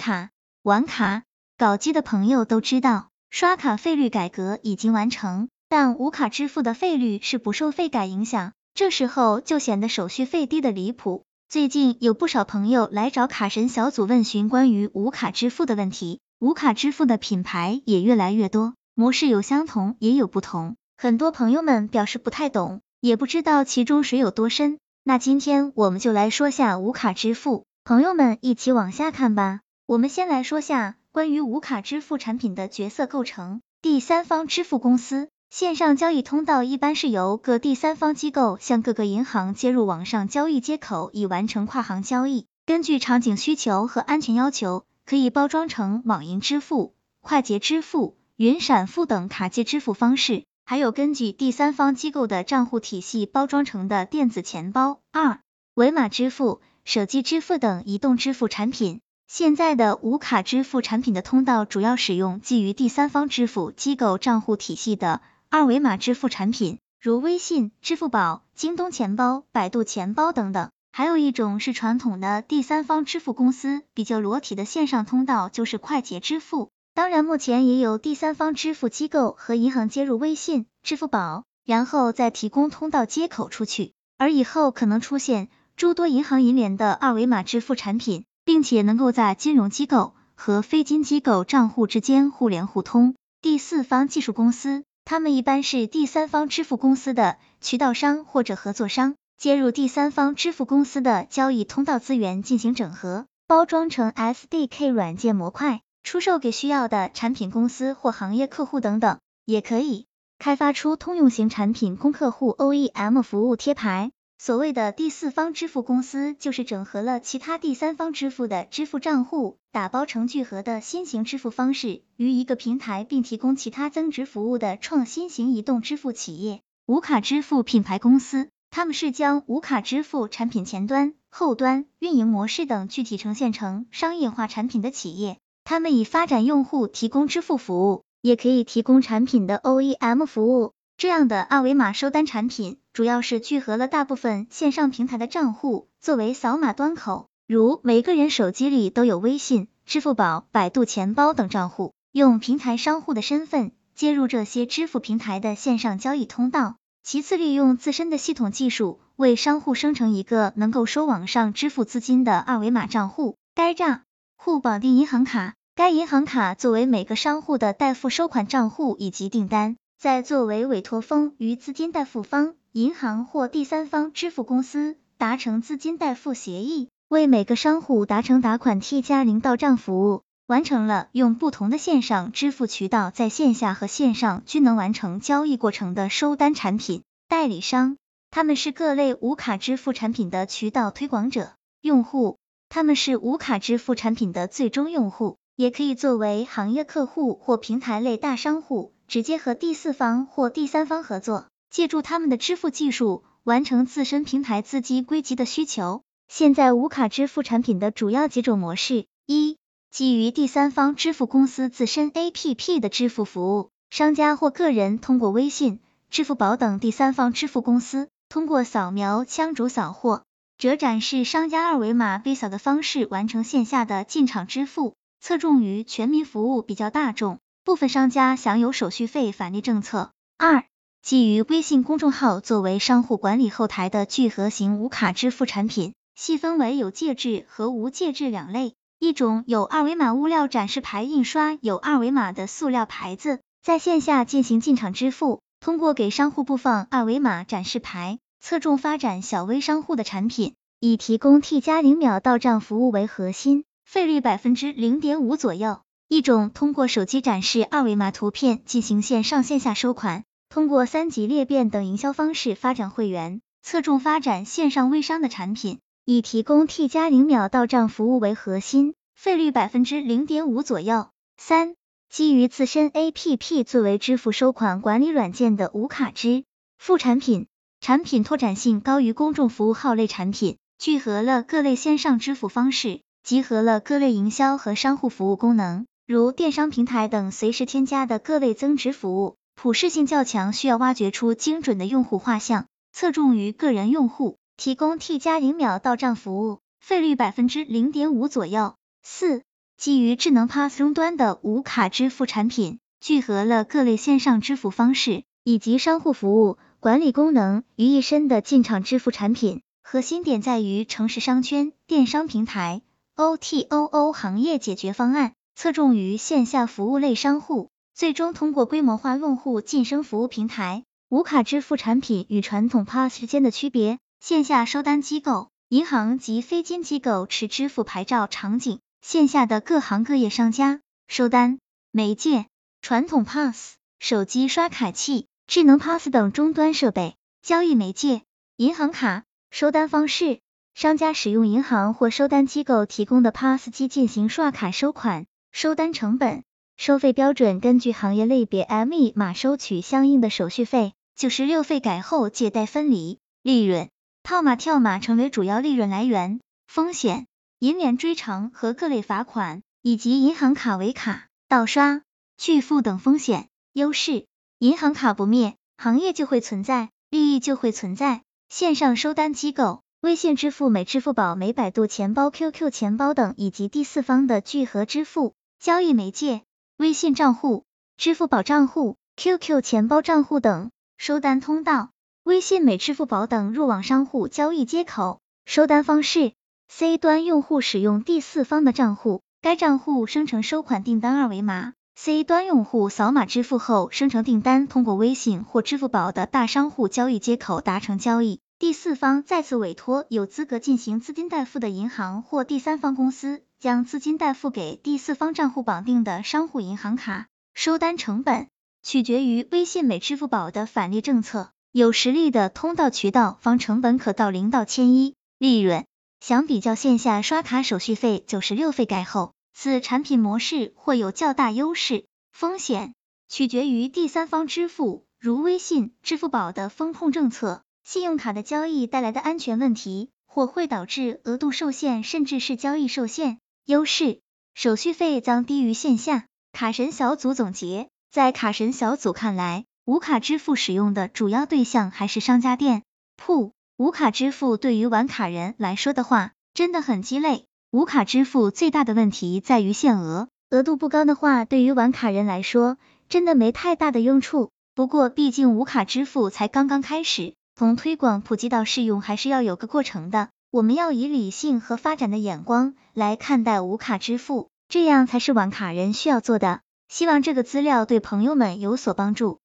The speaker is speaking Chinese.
卡、玩卡、搞机的朋友都知道，刷卡费率改革已经完成，但无卡支付的费率是不受费改影响，这时候就显得手续费低的离谱。最近有不少朋友来找卡神小组问询关于无卡支付的问题，无卡支付的品牌也越来越多，模式有相同也有不同，很多朋友们表示不太懂，也不知道其中水有多深。那今天我们就来说下无卡支付，朋友们一起往下看吧。我们先来说下关于无卡支付产品的角色构成。第三方支付公司，线上交易通道一般是由各第三方机构向各个银行接入网上交易接口，以完成跨行交易。根据场景需求和安全要求，可以包装成网银支付、快捷支付、云闪付等卡借支付方式。还有根据第三方机构的账户体系包装成的电子钱包、二维码支付、手机支付等移动支付产品。现在的无卡支付产品的通道主要使用基于第三方支付机构账户体系的二维码支付产品，如微信、支付宝、京东钱包、百度钱包等等。还有一种是传统的第三方支付公司比较裸体的线上通道，就是快捷支付。当然，目前也有第三方支付机构和银行接入微信、支付宝，然后再提供通道接口出去。而以后可能出现诸多银行银联的二维码支付产品，并且能够在金融机构和非金机构账户之间互联互通。第四方技术公司，他们一般是第三方支付公司的渠道商或者合作商，接入第三方支付公司的交易通道资源进行整合，包装成 SDK 软件模块。出售给需要的产品公司或行业客户等等，也可以开发出通用型产品供客户 OEM 服务贴牌。所谓的第四方支付公司，就是整合了其他第三方支付的支付账户，打包成聚合的新型支付方式于一个平台，并提供其他增值服务的创新型移动支付企业。无卡支付品牌公司，他们是将无卡支付产品前端、后端、运营模式等具体呈现成商业化产品的企业。他们以发展用户提供支付服务，也可以提供产品的 OEM 服务。这样的二维码收单产品，主要是聚合了大部分线上平台的账户作为扫码端口，如每个人手机里都有微信、支付宝、百度钱包等账户，用平台商户的身份接入这些支付平台的线上交易通道。其次，利用自身的系统技术，为商户生成一个能够收网上支付资金的二维码账户。该账户绑定银行卡。该银行卡作为每个商户的代付收款账户以及订单，再作为委托方与资金代付方银行或第三方支付公司达成资金代付协议，为每个商户达成打款 T 加零到账服务，完成了用不同的线上支付渠道在线下和线上均能完成交易过程的收单产品。代理商，他们是各类无卡支付产品的渠道推广者。用户，他们是无卡支付产品的最终用户。也可以作为行业客户或平台类大商户，直接和第四方或第三方合作，借助他们的支付技术，完成自身平台资金归集的需求。现在无卡支付产品的主要几种模式：一、基于第三方支付公司自身 APP 的支付服务，商家或个人通过微信、支付宝等第三方支付公司，通过扫描枪主扫货，者展示商家二维码被扫的方式，完成线下的进场支付。侧重于全民服务，比较大众，部分商家享有手续费返利政策。二、基于微信公众号作为商户管理后台的聚合型无卡支付产品，细分为有介质和无介质两类。一种有二维码物料展示牌印刷有二维码的塑料牌子，在线下进行进场支付，通过给商户布放二维码展示牌，侧重发展小微商户的产品，以提供 T 加零秒到账服务为核心。费率百分之零点五左右。一种通过手机展示二维码图片进行线上线下收款，通过三级裂变等营销方式发展会员，侧重发展线上微商的产品，以提供 T 加零秒到账服务为核心，费率百分之零点五左右。三、基于自身 APP 作为支付收款管理软件的无卡支付产品，产品拓展性高于公众服务号类产品，聚合了各类线上支付方式。集合了各类营销和商户服务功能，如电商平台等随时添加的各类增值服务，普适性较强，需要挖掘出精准的用户画像，侧重于个人用户，提供 T 加零秒到账服务，费率百分之零点五左右。四、基于智能 Pass 终端的无卡支付产品，聚合了各类线上支付方式以及商户服务管理功能于一身的进场支付产品。核心点在于城市商圈、电商平台、OTOO 行业解决方案，侧重于线下服务类商户，最终通过规模化用户晋升服务平台。无卡支付产品与传统 Pass 之间的区别，线下收单机构、银行及非金机构持支付牌照场景，线下的各行各业商家收单媒介，传统 Pass 手机刷卡器、智能 Pass 等终端设备，交易媒介银行卡，收单方式，商家使用银行或收单机构提供的 Pass 机进行刷卡收款，收单成本收费标准根据行业类别 ME 码收取相应的手续费。九十六费改后借贷分离，利润套码跳码成为主要利润来源。风险银联追偿和各类罚款，以及银行卡违卡、盗刷、拒付等风险。优势银行卡不灭，行业就会存在，利益就会存在。线上收单机构，微信支付、美支付宝、美百度钱包、QQ 钱包等，以及第四方的聚合支付交易媒介，微信账户、支付宝账户、QQ 钱包账户等。收单通道，微信、美支付宝等入网商户交易接口。收单方式，C 端用户使用第四方的账户，该账户生成收款订单二维码，C 端用户扫码支付后生成订单，通过微信或支付宝的大商户交易接口达成交易。第四方再次委托有资格进行资金代付的银行或第三方公司，将资金代付给第四方账户绑定的商户银行卡。收单成本。取决于微信、美支付宝的返利政策，有实力的通道渠道方成本可到零到千一，利润相比较线下刷卡手续费九十六费改后，此产品模式会有较大优势。风险取决于第三方支付，如微信、支付宝的风控政策，信用卡的交易带来的安全问题，或会导致额度受限，甚至是交易受限。优势手续费将低于线下。卡神小组总结。在卡神小组看来，无卡支付使用的主要对象还是商家店铺。无卡支付对于玩卡人来说的话，真的很鸡肋。无卡支付最大的问题在于限额，额度不高的话，对于玩卡人来说，真的没太大的用处。不过，毕竟无卡支付才刚刚开始，从推广普及到适用，还是要有个过程的。我们要以理性和发展的眼光来看待无卡支付，这样才是玩卡人需要做的。希望这个资料对朋友们有所帮助。